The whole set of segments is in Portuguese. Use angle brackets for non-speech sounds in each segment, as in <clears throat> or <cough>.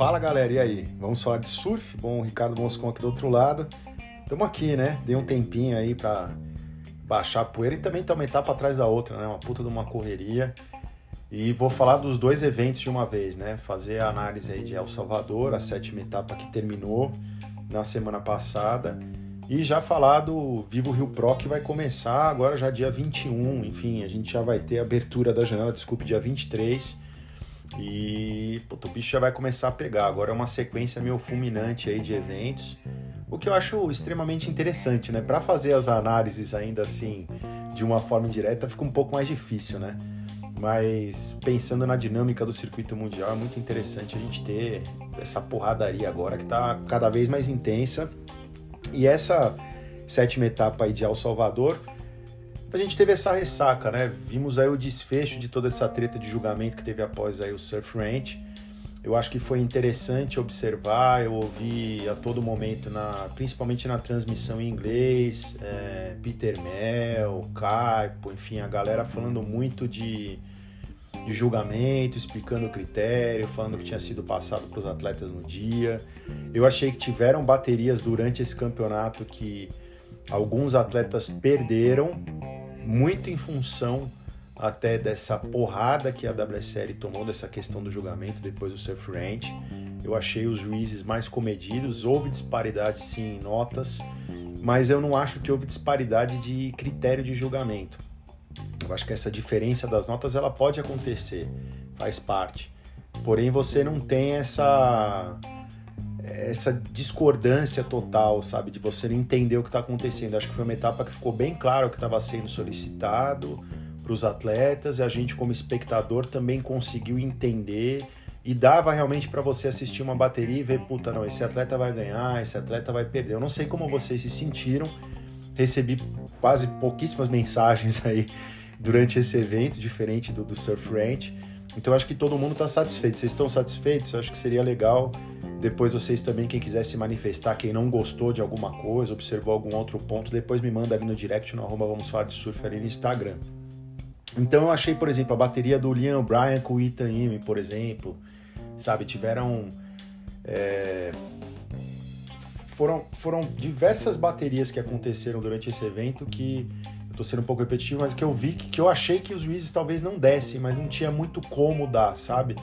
Fala galera, e aí? Vamos falar de surf? Bom, o Ricardo Moscon aqui do outro lado. Estamos aqui, né? Dei um tempinho aí para baixar a poeira e também ter uma etapa atrás da outra, né? Uma puta de uma correria. E vou falar dos dois eventos de uma vez, né? Fazer a análise aí de El Salvador, a sétima etapa que terminou na semana passada. E já falar do Vivo Rio Pro que vai começar agora já dia 21. Enfim, a gente já vai ter a abertura da janela, desculpe, dia 23 e puto, o bicho já vai começar a pegar. Agora é uma sequência meio fulminante aí de eventos, o que eu acho extremamente interessante, né? Para fazer as análises ainda assim de uma forma indireta fica um pouco mais difícil, né? Mas pensando na dinâmica do circuito mundial, é muito interessante a gente ter essa porradaria agora que está cada vez mais intensa. E essa sétima etapa aí de El Salvador a gente teve essa ressaca, né? Vimos aí o desfecho de toda essa treta de julgamento que teve após aí o Surf Ranch. Eu acho que foi interessante observar, eu ouvi a todo momento, na, principalmente na transmissão em inglês, é, Peter Mel, Caipo, enfim, a galera falando muito de, de julgamento, explicando o critério, falando que tinha sido passado para os atletas no dia. Eu achei que tiveram baterias durante esse campeonato que alguns atletas perderam muito em função até dessa porrada que a WSL tomou dessa questão do julgamento depois do Surf Ranch. Eu achei os juízes mais comedidos, houve disparidade sim em notas, mas eu não acho que houve disparidade de critério de julgamento. Eu acho que essa diferença das notas ela pode acontecer, faz parte. Porém, você não tem essa essa discordância total, sabe, de você não entender o que está acontecendo. Acho que foi uma etapa que ficou bem claro o que estava sendo solicitado para os atletas e a gente como espectador também conseguiu entender e dava realmente para você assistir uma bateria e ver, puta, não, esse atleta vai ganhar, esse atleta vai perder. Eu não sei como vocês se sentiram, recebi quase pouquíssimas mensagens <laughs> aí durante esse evento, diferente do, do Surf Ranch. Então acho que todo mundo está satisfeito. Vocês estão satisfeitos? Eu acho que seria legal depois vocês também, quem quiser se manifestar, quem não gostou de alguma coisa, observou algum outro ponto, depois me manda ali no direct no arroba vamos falar de surf ali no Instagram. Então eu achei, por exemplo, a bateria do Liam Bryan com o Ethan Ime, por exemplo, sabe, tiveram... É, foram, foram diversas baterias que aconteceram durante esse evento que eu tô sendo um pouco repetitivo, mas que eu vi que, que eu achei que os juízes talvez não dessem, mas não tinha muito como dar, sabe?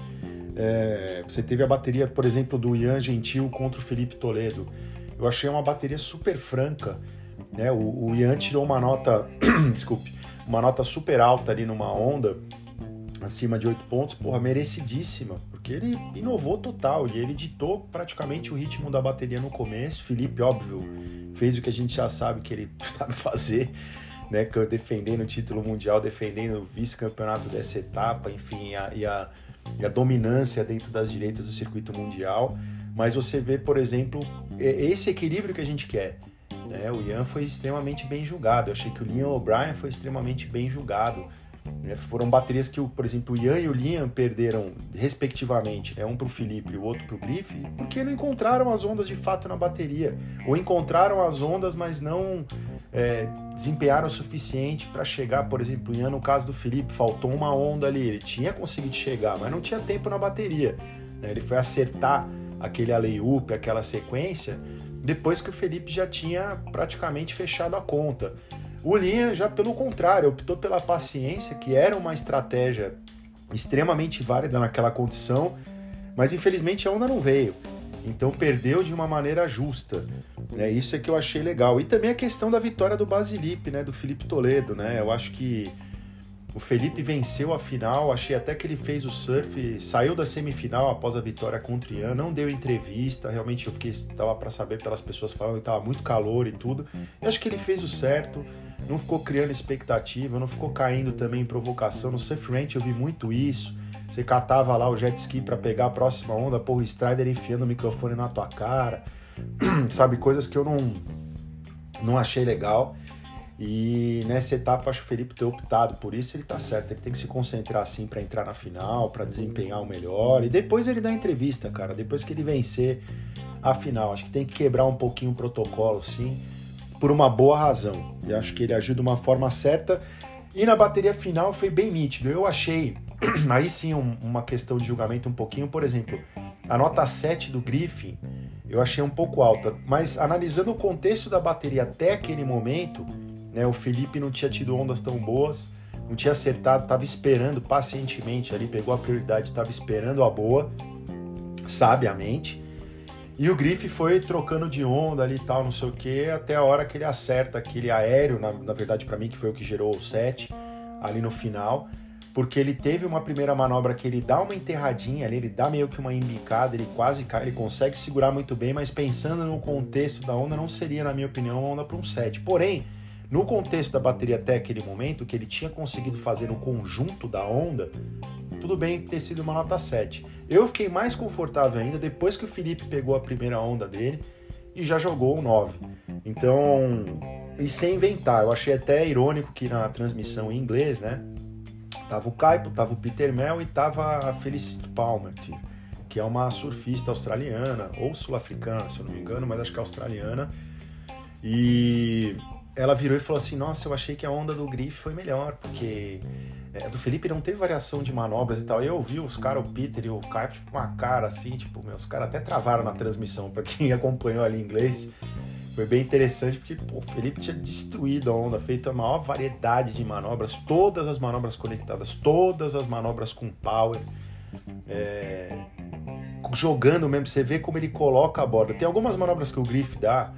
É, você teve a bateria, por exemplo, do Ian Gentil contra o Felipe Toledo. Eu achei uma bateria super franca. Né? O, o Ian tirou uma nota, <clears throat> desculpe, uma nota super alta ali numa onda, acima de 8 pontos, porra, merecidíssima, porque ele inovou total e ele ditou praticamente o ritmo da bateria no começo. Felipe, óbvio, fez o que a gente já sabe que ele <laughs> sabe fazer, né? Defendendo o título mundial, defendendo o vice-campeonato dessa etapa, enfim, a, e a e a dominância dentro das direitas do circuito mundial, mas você vê, por exemplo, esse equilíbrio que a gente quer. Né? O Ian foi extremamente bem julgado, eu achei que o Liam O'Brien foi extremamente bem julgado. Né? Foram baterias que, por exemplo, o Ian e o Liam perderam, respectivamente, né? um para o Felipe e o outro para o Griff, porque não encontraram as ondas de fato na bateria. Ou encontraram as ondas, mas não é, desempenharam o suficiente para chegar, por exemplo, Ian, no caso do Felipe, faltou uma onda ali, ele tinha conseguido chegar, mas não tinha tempo na bateria. Né? Ele foi acertar aquele alley-oop, aquela sequência, depois que o Felipe já tinha praticamente fechado a conta. O Linha já pelo contrário, optou pela paciência, que era uma estratégia extremamente válida naquela condição, mas infelizmente a onda não veio. Então perdeu de uma maneira justa. Né? Isso é que eu achei legal. E também a questão da vitória do Basilipe, né? do Felipe Toledo. Né? Eu acho que o Felipe venceu a final, achei até que ele fez o surf, saiu da semifinal após a vitória contra o Ian, não deu entrevista, realmente eu fiquei, estava para saber pelas pessoas falando que estava muito calor e tudo. Eu acho que ele fez o certo, não ficou criando expectativa, não ficou caindo também em provocação. No surf ranch eu vi muito isso. Você catava lá o jet ski para pegar a próxima onda, porra, o Strider enfiando o microfone na tua cara. <clears throat> Sabe, coisas que eu não, não achei legal. E nessa etapa, acho que o Felipe ter optado por isso, ele tá certo. Ele tem que se concentrar assim para entrar na final, para desempenhar o melhor. E depois ele dá entrevista, cara. Depois que ele vencer a final, acho que tem que quebrar um pouquinho o protocolo, sim, por uma boa razão. E acho que ele agiu de uma forma certa. E na bateria final foi bem nítido. Eu achei <clears throat> aí sim um, uma questão de julgamento um pouquinho, por exemplo, A nota 7 do Griffin eu achei um pouco alta, mas analisando o contexto da bateria até aquele momento, né, o Felipe não tinha tido ondas tão boas, não tinha acertado, estava esperando pacientemente ali, pegou a prioridade, estava esperando a boa, sabiamente. E o Griff foi trocando de onda ali e tal, não sei o que, até a hora que ele acerta aquele aéreo, na, na verdade para mim que foi o que gerou o set, ali no final, porque ele teve uma primeira manobra que ele dá uma enterradinha ali, ele dá meio que uma embicada, ele quase cai, ele consegue segurar muito bem, mas pensando no contexto da onda, não seria, na minha opinião, uma onda para um set. Porém, no contexto da bateria até aquele momento, que ele tinha conseguido fazer no conjunto da onda, tudo bem ter sido uma nota 7. Eu fiquei mais confortável ainda depois que o Felipe pegou a primeira onda dele e já jogou o 9. Então, e sem inventar, eu achei até irônico que na transmissão em inglês, né? Tava o Kaipo, tava o Peter Mel e tava a Felicity Palmer, que é uma surfista australiana, ou sul-africana, se eu não me engano, mas acho que é australiana. E ela virou e falou assim: Nossa, eu achei que a onda do Griff foi melhor, porque é, do Felipe não teve variação de manobras e tal. Eu vi os caras, o Peter e o Caio, tipo, com uma cara assim, tipo, meus caras até travaram na transmissão, para quem <laughs> acompanhou ali em inglês. Foi bem interessante porque pô, o Felipe tinha destruído a onda, feito a maior variedade de manobras, todas as manobras conectadas, todas as manobras com power. É, jogando mesmo, você vê como ele coloca a borda. Tem algumas manobras que o Griff dá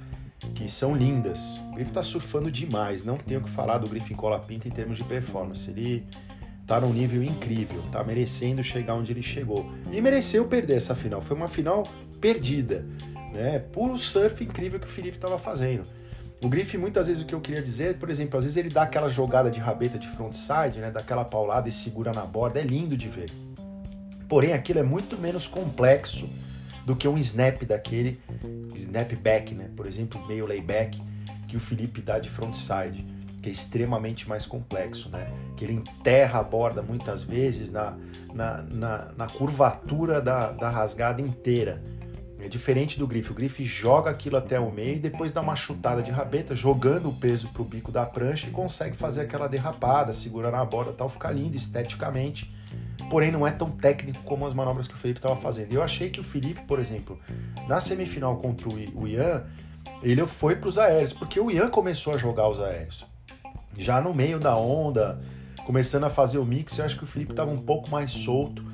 que são lindas. O Griff tá surfando demais, não tenho o que falar do Griff em cola pinta em termos de performance. Ele tá num nível incrível, tá merecendo chegar onde ele chegou. E mereceu perder essa final, foi uma final perdida, né? Por surf incrível que o Felipe estava fazendo. O Griff, muitas vezes, o que eu queria dizer, por exemplo, às vezes ele dá aquela jogada de rabeta de frontside, né? Daquela paulada e segura na borda, é lindo de ver. Porém, aquilo é muito menos complexo do que um snap daquele, snap back, né? Por exemplo, meio layback que o Felipe dá de frontside, que é extremamente mais complexo, né? Que ele enterra a borda muitas vezes na, na, na, na curvatura da, da rasgada inteira. É diferente do grife. O grife joga aquilo até o meio e depois dá uma chutada de rabeta, jogando o peso pro bico da prancha e consegue fazer aquela derrapada, segurando a borda tal, fica lindo esteticamente porém não é tão técnico como as manobras que o Felipe estava fazendo. Eu achei que o Felipe, por exemplo, na semifinal contra o Ian, ele foi para os aéreos, porque o Ian começou a jogar os aéreos. Já no meio da onda, começando a fazer o mix, eu acho que o Felipe estava um pouco mais solto.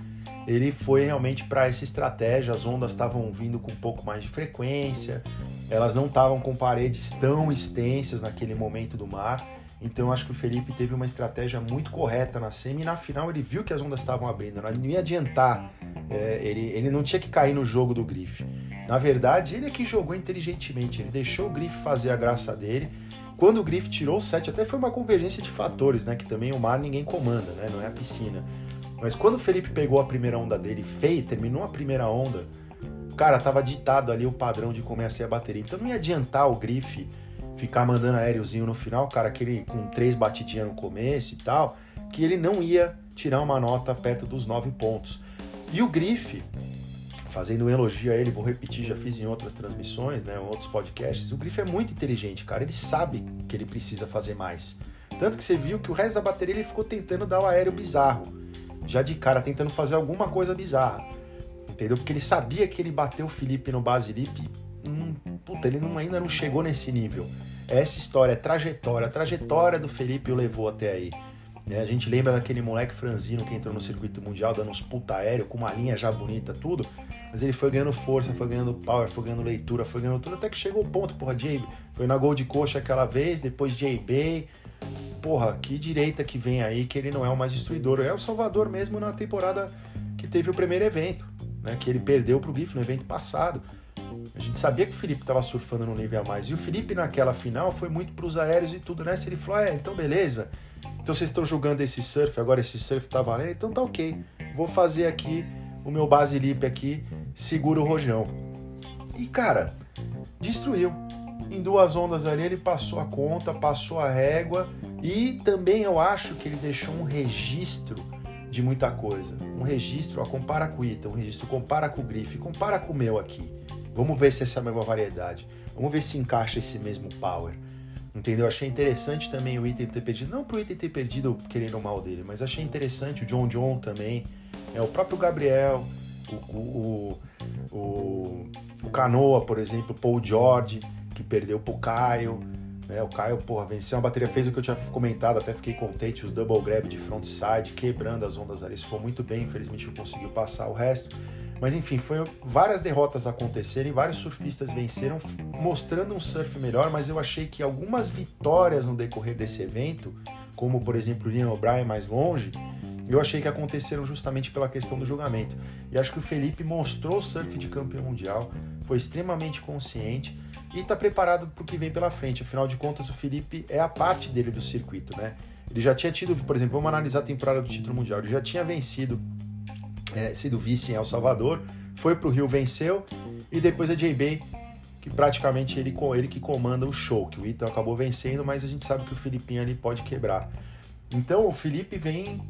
Ele foi realmente para essa estratégia, as ondas estavam vindo com um pouco mais de frequência, elas não estavam com paredes tão extensas naquele momento do mar. Então acho que o Felipe teve uma estratégia muito correta na semi e na final ele viu que as ondas estavam abrindo, não ia adiantar, é, ele, ele não tinha que cair no jogo do Grife. Na verdade, ele é que jogou inteligentemente, ele deixou o Grife fazer a graça dele. Quando o Grife tirou o set, até foi uma convergência de fatores, né? Que também o mar ninguém comanda, né? Não é a piscina. Mas quando o Felipe pegou a primeira onda dele, fez, terminou a primeira onda, cara, tava ditado ali o padrão de como ia ser a bateria. Então não ia adiantar o Grife ficar mandando aériozinho no final, cara, aquele com três batidinhas no começo e tal, que ele não ia tirar uma nota perto dos nove pontos. E o Grife, fazendo um elogio a ele, vou repetir, já fiz em outras transmissões, né, em outros podcasts, o Grife é muito inteligente, cara, ele sabe que ele precisa fazer mais. Tanto que você viu que o resto da bateria ele ficou tentando dar o aéreo bizarro. Já de cara, tentando fazer alguma coisa bizarra. Entendeu? Porque ele sabia que ele bateu o Felipe no base lip hum, puta, ele não, ainda não chegou nesse nível. Essa história, a trajetória, a trajetória do Felipe o levou até aí. É, a gente lembra daquele moleque franzino que entrou no circuito mundial dando uns puta aéreo, com uma linha já bonita, tudo. Mas ele foi ganhando força, foi ganhando power, foi ganhando leitura, foi ganhando tudo, até que chegou o ponto, porra, Jay, foi na gol de coxa aquela vez, depois Jay Bay. Porra, que direita que vem aí, que ele não é o mais destruidor. É o Salvador mesmo na temporada que teve o primeiro evento, né? Que ele perdeu pro GIF no evento passado. A gente sabia que o Felipe estava surfando no nível a mais. E o Felipe, naquela final, foi muito para os aéreos e tudo, né? Se ele falou, é, então beleza. Então vocês estão jogando esse surf, agora esse surf tá valendo, então tá ok. Vou fazer aqui o meu base lip aqui, segura o rojão. E cara, destruiu. Em duas ondas ali ele passou a conta, passou a régua e também eu acho que ele deixou um registro de muita coisa. Um registro, ó, compara com o Ita, um registro, compara com o Grife, compara com o meu aqui. Vamos ver se essa é a mesma variedade. Vamos ver se encaixa esse mesmo power. Entendeu? Achei interessante também o item ter perdido. Não pro item ter perdido querendo o mal dele, mas achei interessante o John John também. É, o próprio Gabriel. O, o, o, o Canoa, por exemplo, Paul George, que perdeu pro Caio. Né? O Caio, porra, venceu uma bateria, fez o que eu tinha comentado, até fiquei contente, os double grab de frontside, quebrando as ondas ali, isso foi muito bem, infelizmente não conseguiu passar o resto. Mas enfim, foi várias derrotas acontecerem, vários surfistas venceram, mostrando um surf melhor, mas eu achei que algumas vitórias no decorrer desse evento, como por exemplo o Ian O'Brien mais longe, eu achei que aconteceram justamente pela questão do julgamento. E acho que o Felipe mostrou o surf de campeão mundial, foi extremamente consciente e está preparado para o que vem pela frente. Afinal de contas, o Felipe é a parte dele do circuito, né? Ele já tinha tido, por exemplo, vamos analisar a temporada do título mundial, ele já tinha vencido, é, sido vice em El Salvador, foi para o Rio, venceu, e depois a J-Bay, que praticamente ele, ele que comanda o show, que o Ito acabou vencendo, mas a gente sabe que o Filipinho ali pode quebrar. Então o Felipe vem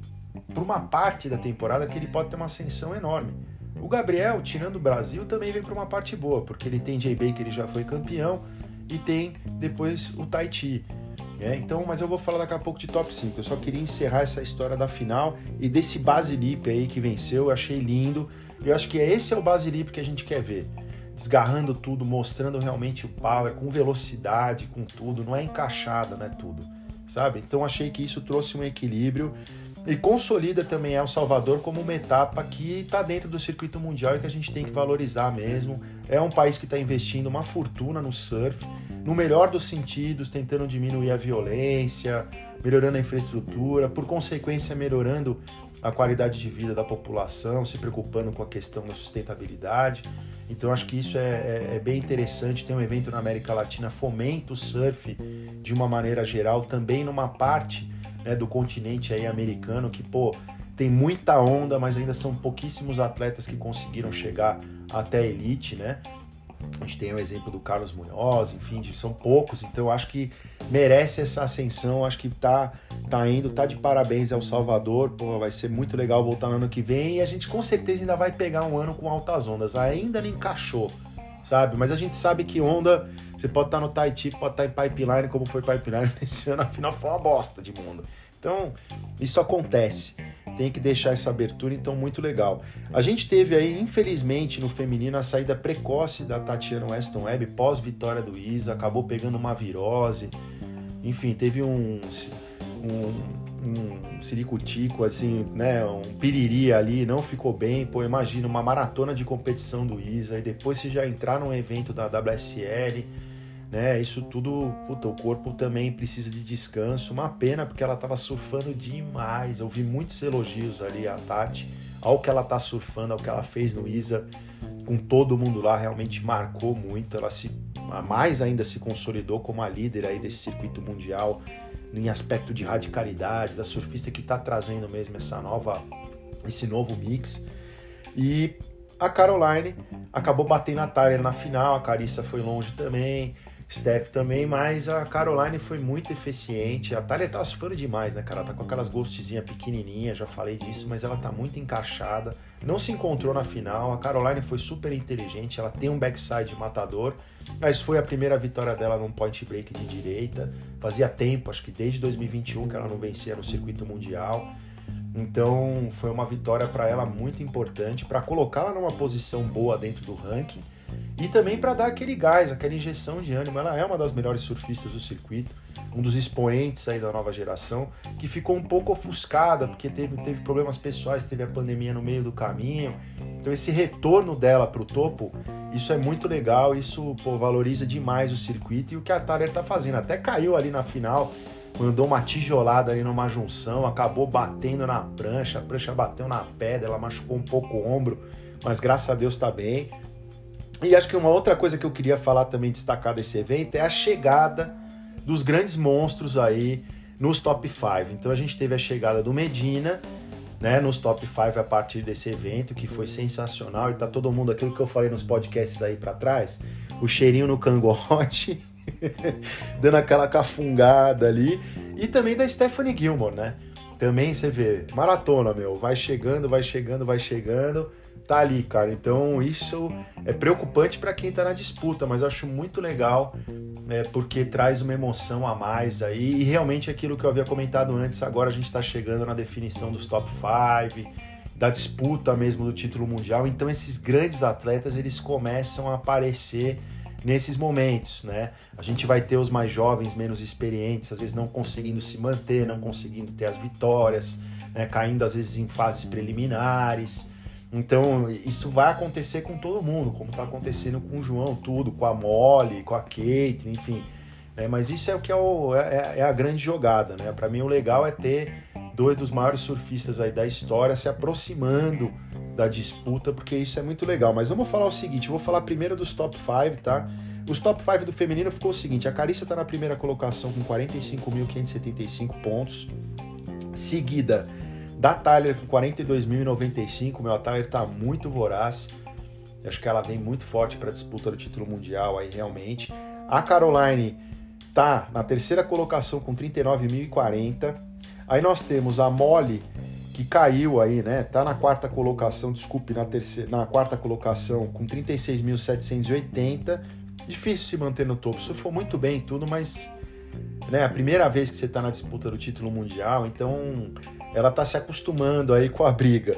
para uma parte da temporada que ele pode ter uma ascensão enorme. O Gabriel, tirando o Brasil, também vem para uma parte boa, porque ele tem J-Bay, que ele já foi campeão, e tem depois o Tahiti. É, então, mas eu vou falar daqui a pouco de top 5. Eu só queria encerrar essa história da final e desse Basilip aí que venceu, eu achei lindo. Eu acho que esse é o Basilip que a gente quer ver. Desgarrando tudo, mostrando realmente o power, com velocidade, com tudo. Não é encaixada, né? Tudo. Sabe? Então achei que isso trouxe um equilíbrio e consolida também El Salvador como uma etapa que está dentro do circuito mundial e que a gente tem que valorizar mesmo. É um país que está investindo uma fortuna no surf, no melhor dos sentidos, tentando diminuir a violência, melhorando a infraestrutura, por consequência, melhorando a qualidade de vida da população, se preocupando com a questão da sustentabilidade. Então, acho que isso é, é, é bem interessante. Tem um evento na América Latina, fomenta o surf de uma maneira geral, também numa parte né, do continente aí americano que, pô, tem muita onda, mas ainda são pouquíssimos atletas que conseguiram chegar até a elite, né? A gente tem o exemplo do Carlos Munhoz, enfim, são poucos, então eu acho que merece essa ascensão, acho que tá, tá indo, tá de parabéns ao Salvador, pô, vai ser muito legal voltar no ano que vem e a gente com certeza ainda vai pegar um ano com altas ondas, ainda não encaixou, sabe? Mas a gente sabe que onda, você pode estar no Tahiti, pode estar em Pipeline, como foi Pipeline <laughs> esse ano, afinal foi uma bosta de mundo. Então, isso acontece. Tem que deixar essa abertura, então, muito legal. A gente teve aí, infelizmente, no feminino, a saída precoce da Tatiana Weston Webb, pós-vitória do Isa, acabou pegando uma virose. Enfim, teve um, um, um ciricutico, assim, né? Um piriri ali, não ficou bem. Pô, imagina uma maratona de competição do Isa, e depois se já entrar num evento da WSL né? Isso tudo, puta, o corpo também precisa de descanso. Uma pena porque ela estava surfando demais. Eu vi muitos elogios ali a Tati ao que ela tá surfando, ao que ela fez no Isa, com todo mundo lá, realmente marcou muito. Ela se mais ainda se consolidou como a líder aí desse circuito mundial em aspecto de radicalidade, da surfista que está trazendo mesmo essa nova esse novo mix. E a Caroline acabou batendo a Tyler na final, a Carissa foi longe também. Steph também, mas a Caroline foi muito eficiente. A Tyler tá surfando demais, né, cara? Ela tá com aquelas ghostzinhas pequenininhas, já falei disso, mas ela tá muito encaixada. Não se encontrou na final. A Caroline foi super inteligente, ela tem um backside matador, mas foi a primeira vitória dela num point break de direita. Fazia tempo, acho que desde 2021 que ela não vencia no circuito mundial. Então, foi uma vitória para ela muito importante para colocá-la numa posição boa dentro do ranking e também para dar aquele gás, aquela injeção de ânimo. Ela é uma das melhores surfistas do circuito, um dos expoentes aí da nova geração, que ficou um pouco ofuscada, porque teve, teve problemas pessoais, teve a pandemia no meio do caminho. Então esse retorno dela para o topo, isso é muito legal, isso pô, valoriza demais o circuito e o que a Tyler está fazendo. Até caiu ali na final, mandou uma tijolada ali numa junção, acabou batendo na prancha, a prancha bateu na pedra, ela machucou um pouco o ombro, mas graças a Deus está bem. E acho que uma outra coisa que eu queria falar também, destacar desse evento, é a chegada dos grandes monstros aí nos top 5. Então a gente teve a chegada do Medina, né, nos top 5 a partir desse evento, que foi sensacional, e tá todo mundo, aquilo que eu falei nos podcasts aí para trás, o cheirinho no cangote, <laughs> dando aquela cafungada ali, e também da Stephanie Gilmore, né? Também você vê, maratona, meu, vai chegando, vai chegando, vai chegando, tá ali, cara. Então isso é preocupante para quem tá na disputa, mas eu acho muito legal é, porque traz uma emoção a mais aí. E realmente aquilo que eu havia comentado antes, agora a gente está chegando na definição dos top 5. da disputa mesmo do título mundial. Então esses grandes atletas eles começam a aparecer nesses momentos, né? A gente vai ter os mais jovens, menos experientes, às vezes não conseguindo se manter, não conseguindo ter as vitórias, né? caindo às vezes em fases preliminares. Então isso vai acontecer com todo mundo, como está acontecendo com o João, tudo, com a Molly, com a Kate, enfim. Né? Mas isso é o que é, o, é, é a grande jogada, né? Para mim o legal é ter dois dos maiores surfistas aí da história se aproximando da disputa, porque isso é muito legal. Mas vamos falar o seguinte, vou falar primeiro dos top 5, tá? Os top 5 do feminino ficou o seguinte, a Carissa está na primeira colocação com 45.575 pontos, seguida da Tyler com 42.095, meu, a Tyler tá muito voraz, acho que ela vem muito forte para disputa do título mundial aí realmente. A Caroline tá na terceira colocação com 39.040, Aí nós temos a Mole, que caiu aí, né? Tá na quarta colocação, desculpe, na, terceira, na quarta colocação com 36.780. Difícil se manter no topo. Surfou muito bem tudo, mas né, a primeira vez que você está na disputa do título mundial, então ela está se acostumando aí com a briga.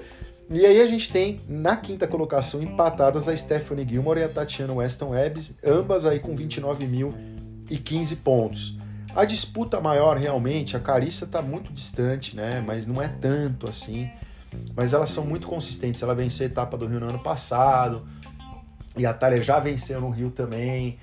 E aí a gente tem na quinta colocação empatadas a Stephanie Gilmore e a Tatiana Weston Ebbs, ambas aí com 29.015 pontos. A disputa maior realmente, a Carissa está muito distante, né? Mas não é tanto assim. Mas elas são muito consistentes. Ela venceu a etapa do Rio no ano passado. E a Thalia já venceu no Rio também.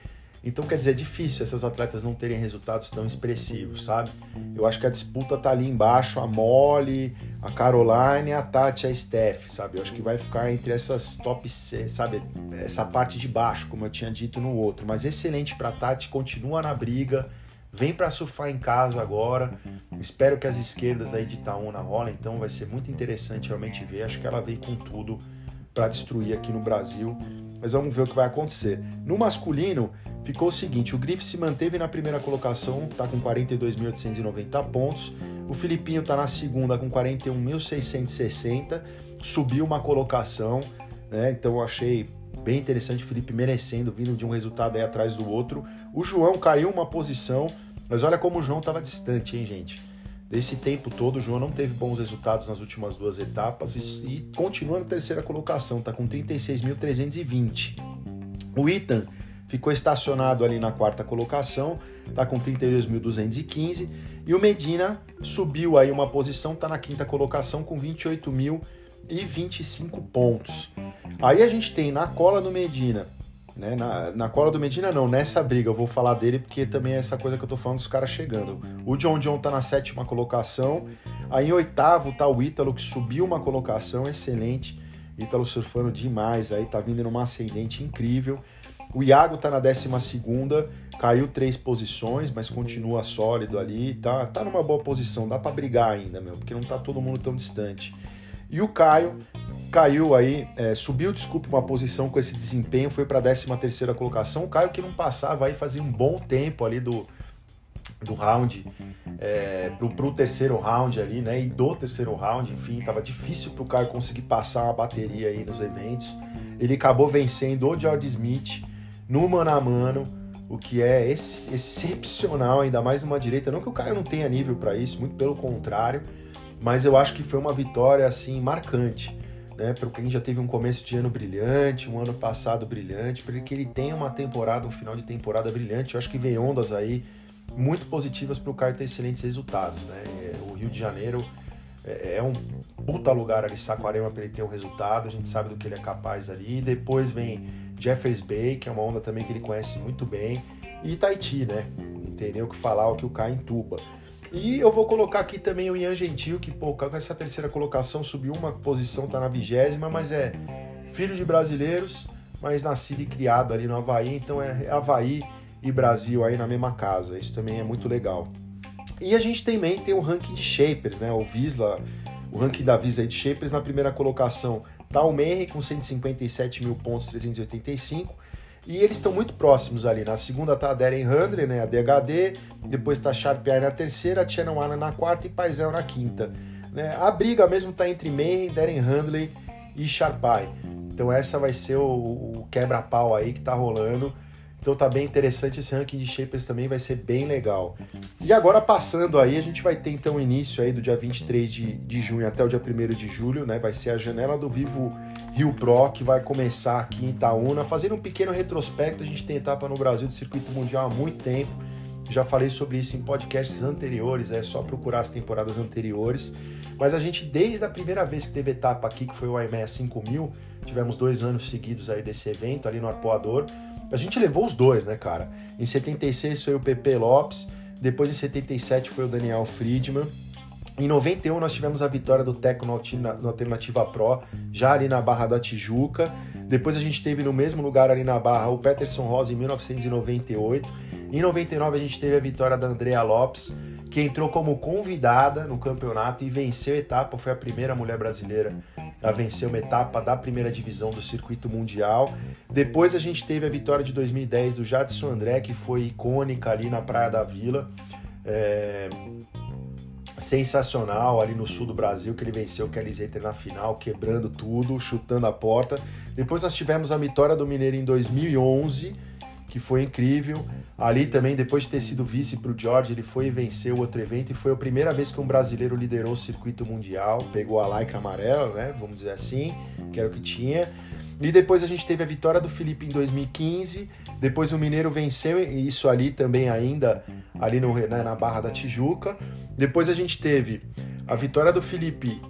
Então, quer dizer, é difícil essas atletas não terem resultados tão expressivos, sabe? Eu acho que a disputa tá ali embaixo, a Molly, a Caroline, a Tati, a Steph, sabe? Eu acho que vai ficar entre essas top, sabe? Essa parte de baixo, como eu tinha dito no outro. Mas excelente para Tati, continua na briga Vem para surfar em casa agora. Espero que as esquerdas aí de Itaúna rolem, então vai ser muito interessante realmente ver. Acho que ela vem com tudo para destruir aqui no Brasil. Mas vamos ver o que vai acontecer. No masculino, ficou o seguinte: o Griff se manteve na primeira colocação, está com 42.890 pontos. O Filipinho está na segunda com 41.660, subiu uma colocação, né? Então eu achei bem interessante o Felipe merecendo, vindo de um resultado aí atrás do outro. O João caiu uma posição, mas olha como o João estava distante, hein, gente? Desse tempo todo, o João não teve bons resultados nas últimas duas etapas e, e continua na terceira colocação, tá com 36.320. O Ethan ficou estacionado ali na quarta colocação, tá com 32.215 e o Medina subiu aí uma posição, tá na quinta colocação com 28.025 pontos. Aí a gente tem na cola do Medina né? Na, na cola do Medina, não, nessa briga eu vou falar dele porque também é essa coisa que eu tô falando dos caras chegando. O John John tá na sétima colocação, aí em oitavo tá o Ítalo que subiu uma colocação excelente. Ítalo surfando demais, aí tá vindo numa ascendente incrível. O Iago tá na décima segunda, caiu três posições, mas continua sólido ali, tá, tá numa boa posição, dá para brigar ainda, meu, porque não tá todo mundo tão distante. E o Caio caiu aí, é, subiu, desculpe, uma posição com esse desempenho, foi para a 13 terceira colocação. O Caio que não passava aí fazia um bom tempo ali do, do round é, pro, pro terceiro round ali, né? E do terceiro round, enfim, tava difícil pro Caio conseguir passar uma bateria aí nos eventos. Ele acabou vencendo o George Smith no mano a mano, o que é ex excepcional, ainda mais numa direita. Não que o Caio não tenha nível para isso, muito pelo contrário, mas eu acho que foi uma vitória assim marcante né, para quem já teve um começo de ano brilhante, um ano passado brilhante, para que ele tenha uma temporada, um final de temporada brilhante. Eu acho que vem ondas aí muito positivas para o Caio ter excelentes resultados. Né? É, o Rio de Janeiro é, é um puta lugar ali, Saquarema, para ele ter um resultado, a gente sabe do que ele é capaz ali. Depois vem Jeffers Bay, que é uma onda também que ele conhece muito bem, e Tahiti, né? Entendeu o que falar, o que o Caio entuba. E eu vou colocar aqui também o Ian Gentil, que pô, com essa terceira colocação subiu uma posição, tá na vigésima, mas é filho de brasileiros, mas nascido e criado ali no Havaí, então é Havaí e Brasil aí na mesma casa. Isso também é muito legal. E a gente também tem o ranking de shapers, né? O Visla, o ranking da Visa de shapers na primeira colocação tá o Menry com 157 mil pontos, 385. E eles estão muito próximos ali. Na segunda tá a Darren Handler, né, a DHD, depois tá Sharp Eye na terceira, Shannon Anna na quarta e Paisel na quinta. Né? A briga mesmo tá entre Mayhem, Darren Handley e Sharp Eye. Então essa vai ser o, o quebra-pau aí que tá rolando. Então tá bem interessante esse ranking de shapers também, vai ser bem legal. E agora passando aí, a gente vai ter então o início aí do dia 23 de, de junho até o dia 1 de julho, né? Vai ser a janela do Vivo Rio Pro, que vai começar aqui em Itaúna. Fazendo um pequeno retrospecto, a gente tem etapa no Brasil do circuito mundial há muito tempo. Já falei sobre isso em podcasts anteriores, é só procurar as temporadas anteriores. Mas a gente, desde a primeira vez que teve etapa aqui, que foi o IMEA 5000, tivemos dois anos seguidos aí desse evento ali no Arpoador. A gente levou os dois, né, cara? Em 76 foi o PP Lopes, depois em 77 foi o Daniel Friedman. Em 91 nós tivemos a vitória do Teco no Alternativa Pro, já ali na Barra da Tijuca. Depois a gente teve no mesmo lugar ali na Barra o Peterson Rosa em 1998. Em 99 a gente teve a vitória da Andrea Lopes, que entrou como convidada no campeonato e venceu a etapa, foi a primeira mulher brasileira a vencer uma etapa da primeira divisão do circuito mundial. Depois a gente teve a vitória de 2010 do Jadson André, que foi icônica ali na Praia da Vila. É... Sensacional ali no sul do Brasil, que ele venceu o Kelly Slater na final, quebrando tudo, chutando a porta. Depois nós tivemos a vitória do Mineiro em 2011 que foi incrível. Ali também, depois de ter sido vice para o George, ele foi e venceu outro evento e foi a primeira vez que um brasileiro liderou o circuito mundial, pegou a Laika amarela, né? Vamos dizer assim, que era o que tinha. E depois a gente teve a vitória do Felipe em 2015. Depois o Mineiro venceu isso ali também ainda, ali no, né, na Barra da Tijuca. Depois a gente teve a vitória do Felipe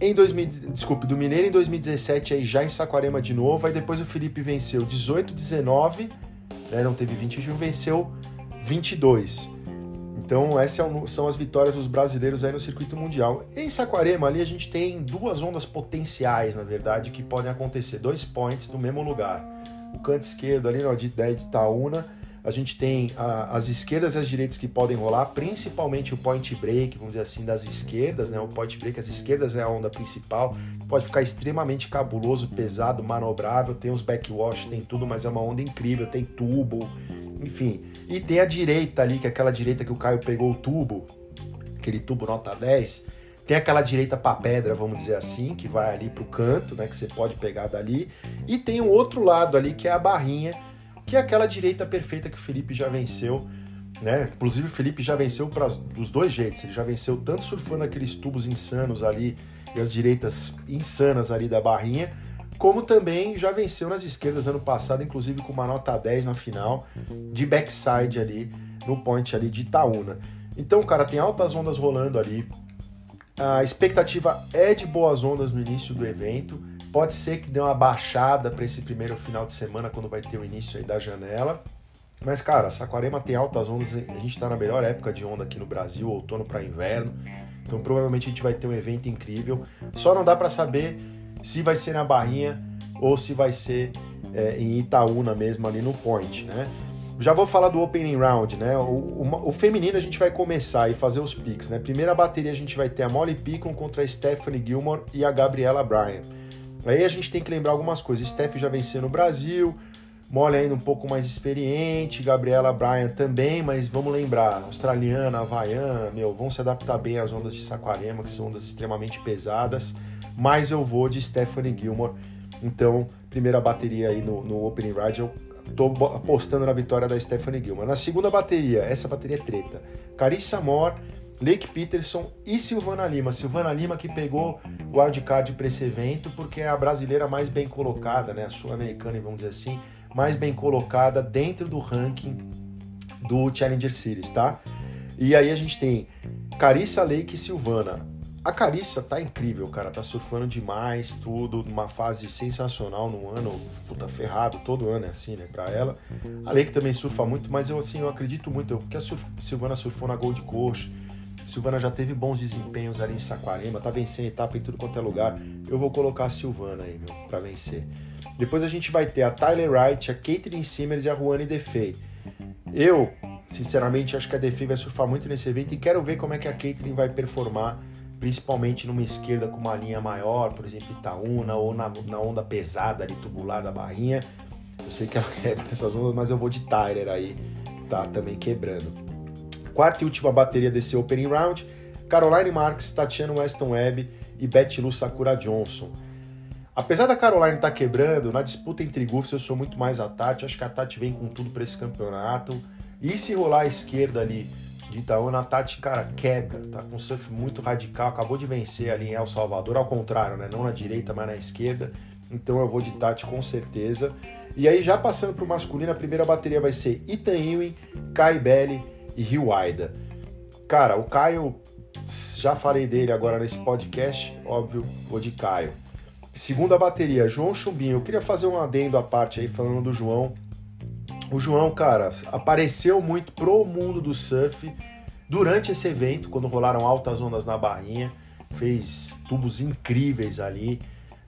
em 2000, desculpe, do Mineiro em 2017 aí já em Saquarema de novo. Aí depois o Felipe venceu 18, 19 né, não teve 21, venceu 22. Então, essas é são as vitórias dos brasileiros aí no circuito mundial. Em Saquarema, ali a gente tem duas ondas potenciais, na verdade, que podem acontecer. Dois points no mesmo lugar. O canto esquerdo ali, no de Itaúna, a gente tem a, as esquerdas e as direitas que podem rolar, principalmente o point break, vamos dizer assim, das esquerdas, né? O point break, as esquerdas é a onda principal, pode ficar extremamente cabuloso, pesado, manobrável, tem os backwash, tem tudo, mas é uma onda incrível, tem tubo, enfim. E tem a direita ali, que é aquela direita que o Caio pegou o tubo, aquele tubo nota 10, tem aquela direita para pedra, vamos dizer assim, que vai ali para o canto, né, que você pode pegar dali, e tem um outro lado ali que é a barrinha, que é aquela direita perfeita que o Felipe já venceu. Né? Inclusive o Felipe já venceu para dos dois jeitos. Ele já venceu tanto surfando aqueles tubos insanos ali e as direitas insanas ali da barrinha, como também já venceu nas esquerdas ano passado, inclusive com uma nota 10 na final de backside ali no point ali de Itaúna. Então, cara, tem altas ondas rolando ali. A expectativa é de boas ondas no início do evento. Pode ser que dê uma baixada para esse primeiro final de semana, quando vai ter o início aí da janela. Mas, cara, Saquarema tem altas ondas. A gente está na melhor época de onda aqui no Brasil, outono para inverno. Então, provavelmente a gente vai ter um evento incrível. Só não dá para saber se vai ser na Barrinha ou se vai ser é, em Itaúna mesmo, ali no Point, né? Já vou falar do Opening Round, né? O, o, o, feminino a gente vai começar e fazer os picks, né? Primeira bateria a gente vai ter a Molly Picon contra a Stephanie Gilmore e a Gabriela Bryan. Aí a gente tem que lembrar algumas coisas. Steph já venceu no Brasil, Molly ainda um pouco mais experiente, Gabriela Bryan também, mas vamos lembrar, australiana, havaiana, meu, vão se adaptar bem às ondas de Saquarema, que são ondas extremamente pesadas, mas eu vou de Stephanie Gilmore. Então, primeira bateria aí no, no Opening Ride, eu tô apostando na vitória da Stephanie Gilmore. Na segunda bateria, essa bateria é treta. Carissa Moore Lake Peterson e Silvana Lima. Silvana Lima que pegou o wildcard para esse evento porque é a brasileira mais bem colocada, né? A sul-americana, vamos dizer assim, mais bem colocada dentro do ranking do Challenger Series, tá? E aí a gente tem Carissa Lake e Silvana. A Carissa tá incrível, cara, tá surfando demais, tudo, numa fase sensacional no ano, puta, ferrado, todo ano é assim, né, pra ela. A Lake também surfa muito, mas eu, assim, eu acredito muito, porque a surf, Silvana surfou na Gold Coast, Silvana já teve bons desempenhos ali em Saquarema, tá vencendo etapa em tudo quanto é lugar. Eu vou colocar a Silvana aí, meu, pra vencer. Depois a gente vai ter a Tyler Wright, a Caitlyn Simmers e a Juane Defei. Eu, sinceramente, acho que a Defei vai surfar muito nesse evento e quero ver como é que a Caitlyn vai performar, principalmente numa esquerda com uma linha maior, por exemplo, Itaúna, ou na, na onda pesada ali, tubular da barrinha. Eu sei que ela <laughs> quebra essas ondas, mas eu vou de Tyler aí, tá também quebrando quarta e última bateria desse opening round, Caroline Marks, Tatiana Weston Webb e Betty Lu Sakura Johnson. Apesar da Caroline estar tá quebrando, na disputa entre Goofs eu sou muito mais a Tati. Acho que a Tati vem com tudo para esse campeonato. E se rolar a esquerda ali de Itaúna, a Tati, cara, quebra. Tá com um surf muito radical. Acabou de vencer ali em El Salvador. Ao contrário, né? Não na direita, mas na esquerda. Então eu vou de Tati com certeza. E aí, já passando para o masculino, a primeira bateria vai ser Ethan Ewing, Kai Belli e Rio Aida. Cara, o Caio, já falei dele agora nesse podcast, óbvio, vou de Caio. Segunda bateria, João Chumbinho. Eu queria fazer um adendo à parte aí falando do João. O João, cara, apareceu muito pro mundo do surf durante esse evento, quando rolaram altas ondas na barrinha. Fez tubos incríveis ali.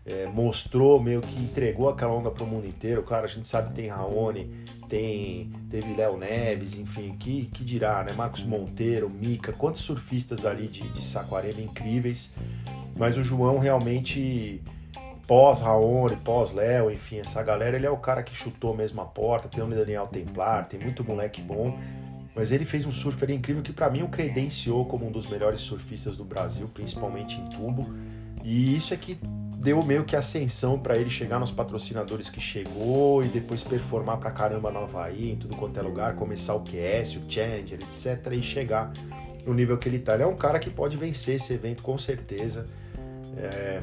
É, mostrou, meio que entregou aquela onda para o mundo inteiro. Claro, a gente sabe que tem Raoni, tem, teve Léo Neves, enfim, que, que dirá, né? Marcos Monteiro, Mica, quantos surfistas ali de, de Saquarema incríveis. Mas o João realmente pós-Raoni, pós-Léo, enfim, essa galera, ele é o cara que chutou mesmo a porta, tem o Daniel Templar, tem muito moleque bom, mas ele fez um surfer incrível que para mim o credenciou como um dos melhores surfistas do Brasil, principalmente em tubo, e isso é que deu meio que ascensão para ele chegar nos patrocinadores que chegou e depois performar pra caramba no Havaí, em tudo quanto é lugar, começar o QS, o Challenger, etc, e chegar no nível que ele tá. Ele é um cara que pode vencer esse evento com certeza. É,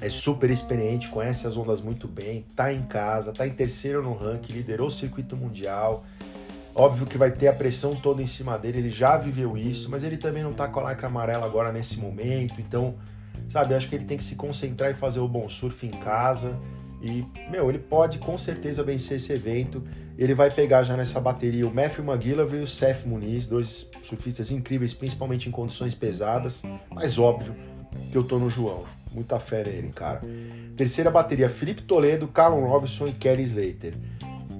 é super experiente, conhece as ondas muito bem, tá em casa, tá em terceiro no ranking, liderou o circuito mundial. Óbvio que vai ter a pressão toda em cima dele, ele já viveu isso, mas ele também não tá com a lycra amarela agora nesse momento, então, sabe, acho que ele tem que se concentrar e fazer o bom surf em casa. E, meu, ele pode com certeza vencer esse evento. Ele vai pegar já nessa bateria o Matthew McGillivray e o Seth Muniz, dois surfistas incríveis, principalmente em condições pesadas, mas óbvio que eu tô no João. Muita fé nele, cara. Terceira bateria, Felipe Toledo, Callum Robinson e Kelly Slater.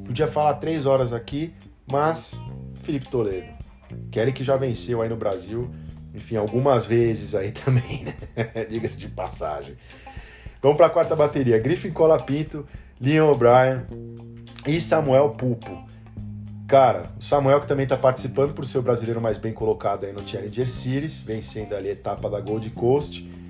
Podia falar três horas aqui, mas Felipe Toledo. Kelly que já venceu aí no Brasil, enfim, algumas vezes aí <laughs> também, né? Diga-se de passagem. Vamos para a quarta bateria, Griffin Colapinto, Leon O'Brien e Samuel Pupo. Cara, o Samuel que também está participando por ser o brasileiro mais bem colocado aí no Challenger Series, vencendo ali a etapa da Gold Coast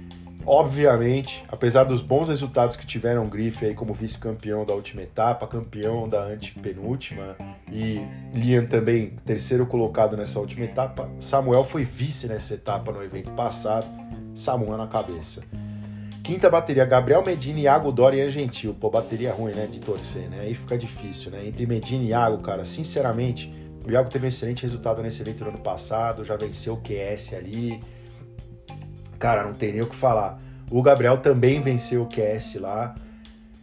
Obviamente, apesar dos bons resultados que tiveram o aí como vice-campeão da última etapa, campeão da antepenúltima e Liam também terceiro colocado nessa última etapa, Samuel foi vice nessa etapa no evento passado, Samuel na cabeça. Quinta bateria, Gabriel Medina, Iago Dória e Gentil. Pô, bateria ruim, né, de torcer, né? Aí fica difícil, né? Entre Medina e Iago, cara, sinceramente, o Iago teve um excelente resultado nesse evento no ano passado, já venceu o QS ali, cara, não tem nem o que falar. O Gabriel também venceu o QS lá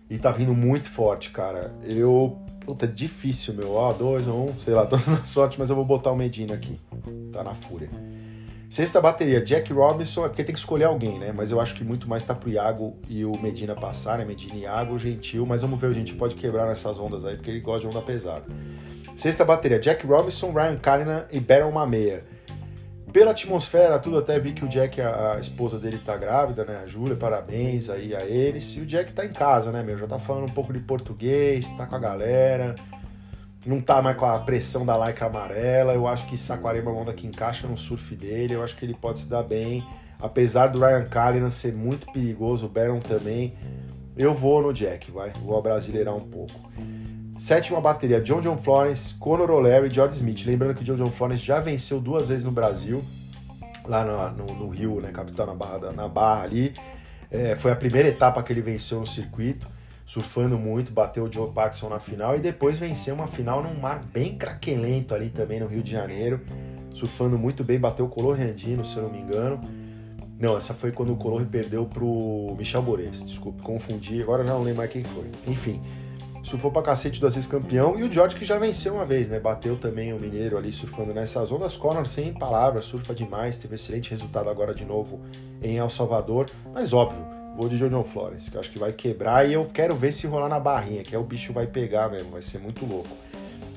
e tá vindo muito forte, cara. Eu. Puta, difícil, meu. Ó, dois um, sei lá, <laughs> tô na sorte, mas eu vou botar o Medina aqui. Tá na fúria. Sexta bateria, Jack Robinson, é porque tem que escolher alguém, né? Mas eu acho que muito mais tá pro Iago e o Medina passar, né? Medina e Iago, gentil, mas vamos ver, o gente pode quebrar nessas ondas aí, porque ele gosta de onda pesada. Sexta bateria, Jack Robinson, Ryan Carina e Baron Mameia. Pela atmosfera, tudo, até vi que o Jack, a, a esposa dele tá grávida, né? A Júlia, parabéns aí a eles. E o Jack tá em casa, né, meu? Já tá falando um pouco de português, tá com a galera. Não tá mais com a pressão da lycra amarela. Eu acho que Saquarema é uma onda que encaixa no surf dele. Eu acho que ele pode se dar bem. Apesar do Ryan Cullinan ser muito perigoso, o Baron também. Eu vou no Jack, vai. Vou brasileirar um pouco. Sétima bateria, John John Florence, Conor O'Leary e George Smith. Lembrando que John John Florence já venceu duas vezes no Brasil, lá no, no, no Rio, né, capital na Barra, na barra ali. É, foi a primeira etapa que ele venceu no circuito, surfando muito, bateu o Joe Parkinson na final e depois venceu uma final num mar bem craquelento ali também no Rio de Janeiro, surfando muito bem, bateu o Color Rendino, se eu não me engano. Não, essa foi quando o Color perdeu pro Michel Bores, desculpe, confundi, agora não lembro mais quem foi. Enfim, surfou pra cacete duas vezes campeão, e o George que já venceu uma vez, né? Bateu também o Mineiro ali surfando nessas ondas. Connor, sem palavras, surfa demais, teve excelente resultado agora de novo em El Salvador, mas óbvio, vou de John Flores, que acho que vai quebrar e eu quero ver se rolar na barrinha, que é o bicho vai pegar mesmo, vai ser muito louco.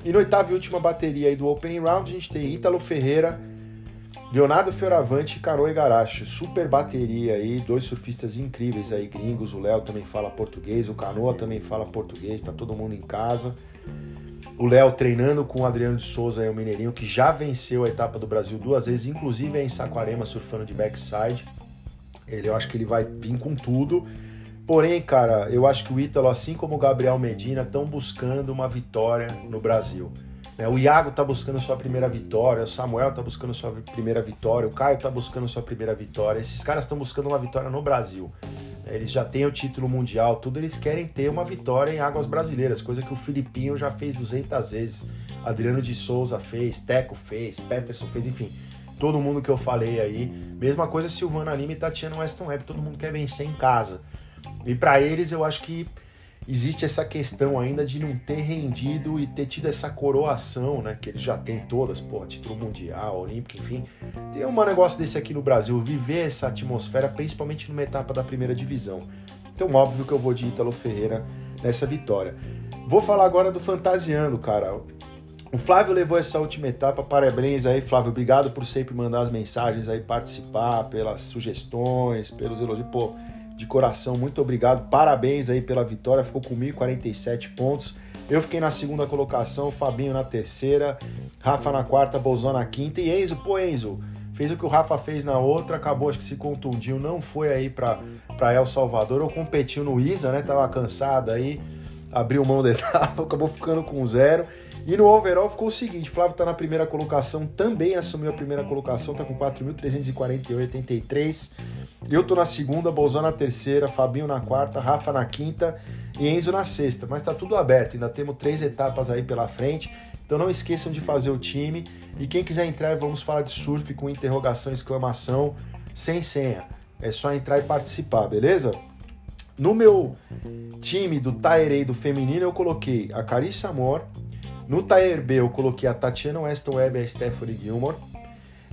E no oitavo e última bateria aí do Opening Round, a gente tem Ítalo Ferreira, Leonardo Fioravante e Caro Igarashi, super bateria aí, dois surfistas incríveis aí, gringos, o Léo também fala português, o Canoa também fala português, tá todo mundo em casa. O Léo treinando com o Adriano de Souza aí, o Mineirinho, que já venceu a etapa do Brasil duas vezes, inclusive em Saquarema, surfando de backside. Ele, eu acho que ele vai vir com tudo. Porém, cara, eu acho que o Ítalo, assim como o Gabriel Medina, estão buscando uma vitória no Brasil. Né? O Iago está buscando sua primeira vitória, o Samuel está buscando sua primeira vitória, o Caio está buscando sua primeira vitória. Esses caras estão buscando uma vitória no Brasil. Né? Eles já têm o título mundial, tudo eles querem ter uma vitória em águas brasileiras, coisa que o Filipinho já fez 200 vezes, Adriano de Souza fez, Teco fez, Peterson fez, enfim. Todo mundo que eu falei aí. Mesma coisa Silvana Lima e Tatiana Weston Webb, todo mundo quer vencer em casa. E para eles eu acho que existe essa questão ainda de não ter rendido e ter tido essa coroação, né? Que eles já têm todas, pô, título mundial, olímpico, enfim. Tem um negócio desse aqui no Brasil, viver essa atmosfera, principalmente numa etapa da primeira divisão. Então, óbvio que eu vou de Ítalo Ferreira nessa vitória. Vou falar agora do Fantasiando, cara. O Flávio levou essa última etapa, parabéns aí, Flávio. Obrigado por sempre mandar as mensagens aí, participar, pelas sugestões, pelos elogios. Pô, de coração, muito obrigado. Parabéns aí pela vitória. Ficou comigo 47 pontos. Eu fiquei na segunda colocação, Fabinho na terceira, Rafa na quarta, Bolzão na quinta e Enzo, pô, Enzo, fez o que o Rafa fez na outra, acabou, acho que se contundiu, não foi aí para El Salvador, ou competiu no Isa, né? Tava cansado aí, abriu mão da <laughs> etapa, acabou ficando com zero. E no overall ficou o seguinte: Flávio está na primeira colocação, também assumiu a primeira colocação, está com 4.348,83. Eu tô na segunda, Bolzão na terceira, Fabinho na quarta, Rafa na quinta e Enzo na sexta. Mas tá tudo aberto, ainda temos três etapas aí pela frente. Então não esqueçam de fazer o time. E quem quiser entrar, vamos falar de surf com interrogação, exclamação, sem senha. É só entrar e participar, beleza? No meu time do Tire A do feminino, eu coloquei a Carissa Amor. No Tire B, eu coloquei a Tatiana Weston Webb e a Stephanie Gilmore.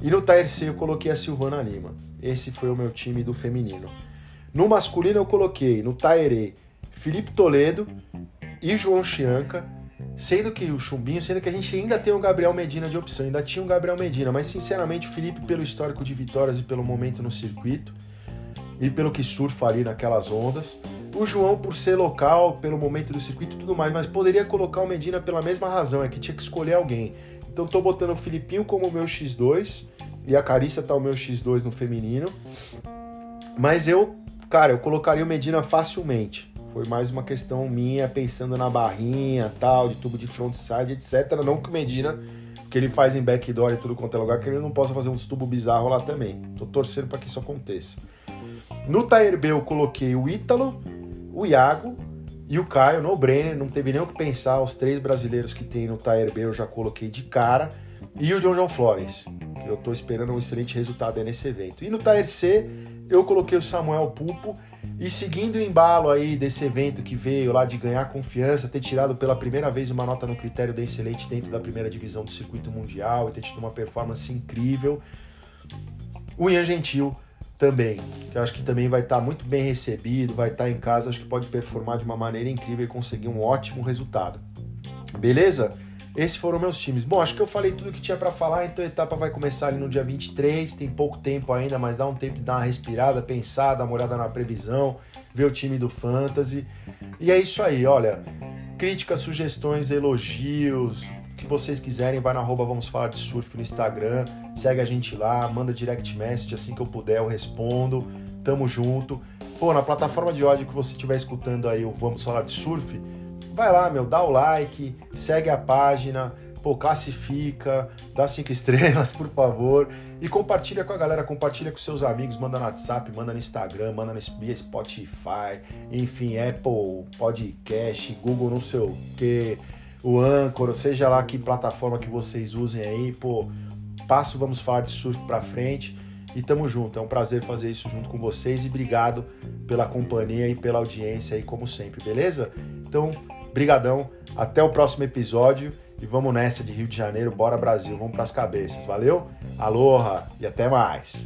E no Tire C, eu coloquei a Silvana Lima. Esse foi o meu time do feminino. No masculino eu coloquei no Taere Felipe Toledo e João Chianca, sendo que o Chumbinho, sendo que a gente ainda tem o Gabriel Medina de opção, ainda tinha o Gabriel Medina, mas sinceramente o Felipe pelo histórico de vitórias e pelo momento no circuito e pelo que surfa ali naquelas ondas. O João por ser local, pelo momento do circuito e tudo mais, mas poderia colocar o Medina pela mesma razão, é que tinha que escolher alguém. Então tô botando o Filipinho como meu X2 e a Carícia tá o meu X2 no feminino. Mas eu, cara, eu colocaria o Medina facilmente. Foi mais uma questão minha, pensando na barrinha, tal, de tubo de frontside, etc. Não que o Medina, que ele faz em backdoor e tudo quanto é lugar, que ele não possa fazer uns tubo bizarro lá também. Tô torcendo para que isso aconteça. No Tire B eu coloquei o Ítalo, o Iago e o Caio, no brainer, não teve nem o que pensar. Os três brasileiros que tem no Tire B eu já coloquei de cara. E o John John Flores. Eu estou esperando um excelente resultado nesse evento. E no Tier C, eu coloquei o Samuel Pulpo. E seguindo o embalo aí desse evento que veio lá de ganhar confiança, ter tirado pela primeira vez uma nota no critério da excelente dentro da primeira divisão do circuito mundial e ter tido uma performance incrível, o Ian Gentil também, que eu acho que também vai estar muito bem recebido, vai estar em casa, acho que pode performar de uma maneira incrível e conseguir um ótimo resultado. Beleza? Esses foram meus times. Bom, acho que eu falei tudo que tinha para falar, então a etapa vai começar ali no dia 23, tem pouco tempo ainda, mas dá um tempo de dar uma respirada, pensar, dar uma olhada na previsão, ver o time do Fantasy. E é isso aí, olha. Críticas, sugestões, elogios, o que vocês quiserem, vai na arroba Vamos Falar de Surf no Instagram, segue a gente lá, manda direct message, assim que eu puder eu respondo, tamo junto. Pô, na plataforma de áudio que você estiver escutando aí o Vamos Falar de Surf, vai lá, meu, dá o like, segue a página, pô, classifica, dá cinco <laughs> estrelas, por favor, e compartilha com a galera, compartilha com seus amigos, manda no WhatsApp, manda no Instagram, manda no Spotify, enfim, Apple, Podcast, Google, não sei o que, o Anchor, seja lá que plataforma que vocês usem aí, pô, passo, vamos falar de surf pra frente e tamo junto. É um prazer fazer isso junto com vocês e obrigado pela companhia e pela audiência aí, como sempre, beleza? Então, Brigadão, até o próximo episódio e vamos nessa de Rio de Janeiro, bora Brasil, vamos para as cabeças, valeu? Aloha e até mais.